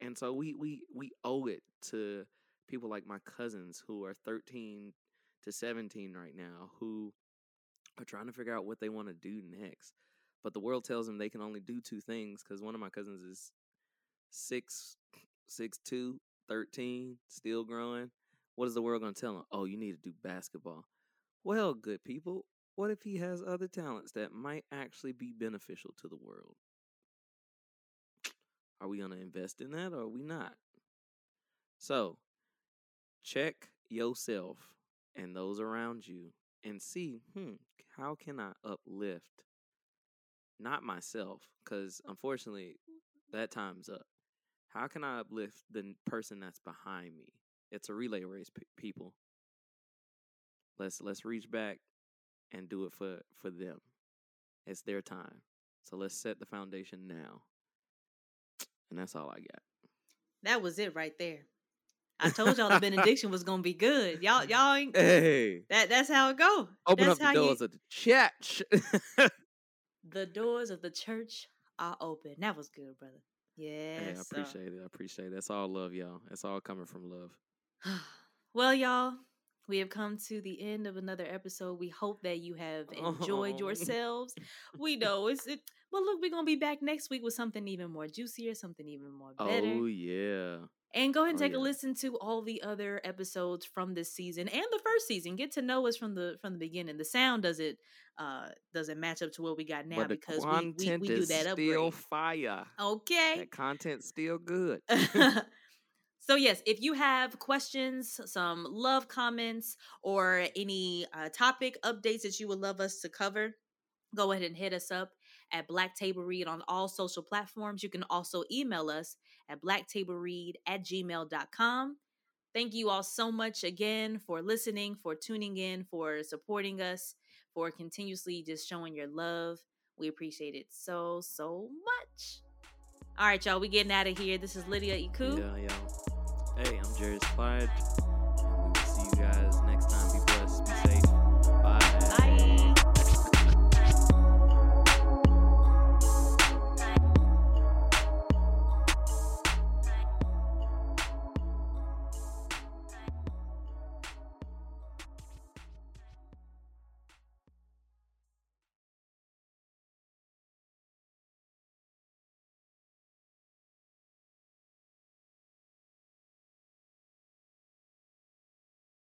S3: And so we we we owe it to people like my cousins who are 13 to 17 right now who are trying to figure out what they want to do next. But the world tells them they can only do two things because one of my cousins is six, six two, 13, still growing. What is the world going to tell him? Oh, you need to do basketball. Well, good people, what if he has other talents that might actually be beneficial to the world? Are we going to invest in that or are we not? So, check yourself and those around you and see, hmm, how can I uplift not myself cuz unfortunately that time's up. How can I uplift the person that's behind me? It's a relay race, pe- people. Let's let's reach back and do it for for them. It's their time. So let's set the foundation now. And that's all I got.
S6: That was it right there. I told y'all the benediction was gonna be good. Y'all, y'all ain't
S3: Hey,
S6: that. That's how it go.
S3: open
S6: that's
S3: up the
S6: you-
S3: doors of the church.
S6: the doors of the church are open. That was good, brother.
S3: hey, I appreciate it. I appreciate it. That's all love, y'all. That's all coming from love.
S6: well, y'all, we have come to the end of another episode. We hope that you have enjoyed
S3: Oh.
S6: yourselves. We know it's it. Well, look, we're gonna be back next week with something even more juicier, something even more better.
S3: Oh yeah.
S6: And go ahead and
S3: Oh,
S6: take a listen to all the other episodes from this season and the first season. Get to know us from the from the beginning. The sound doesn't uh doesn't match up to what we got now because we, we, we do that
S3: still
S6: upgrade.
S3: fire.
S6: Okay.
S3: That content's still good.
S6: so yes, if you have questions, some love comments, or any uh, topic updates that you would love us to cover, go ahead and hit us up at Black Table Read on all social platforms. You can also email us at blacktableread at gmail.com. Thank you all so much again for listening, for tuning in, for supporting us, for continuously just showing your love. We appreciate it so, so much. All right, y'all, we getting out of here. This is Lydia Iku.
S3: Yeah, y'all. Hey, I'm Jerry Clyde.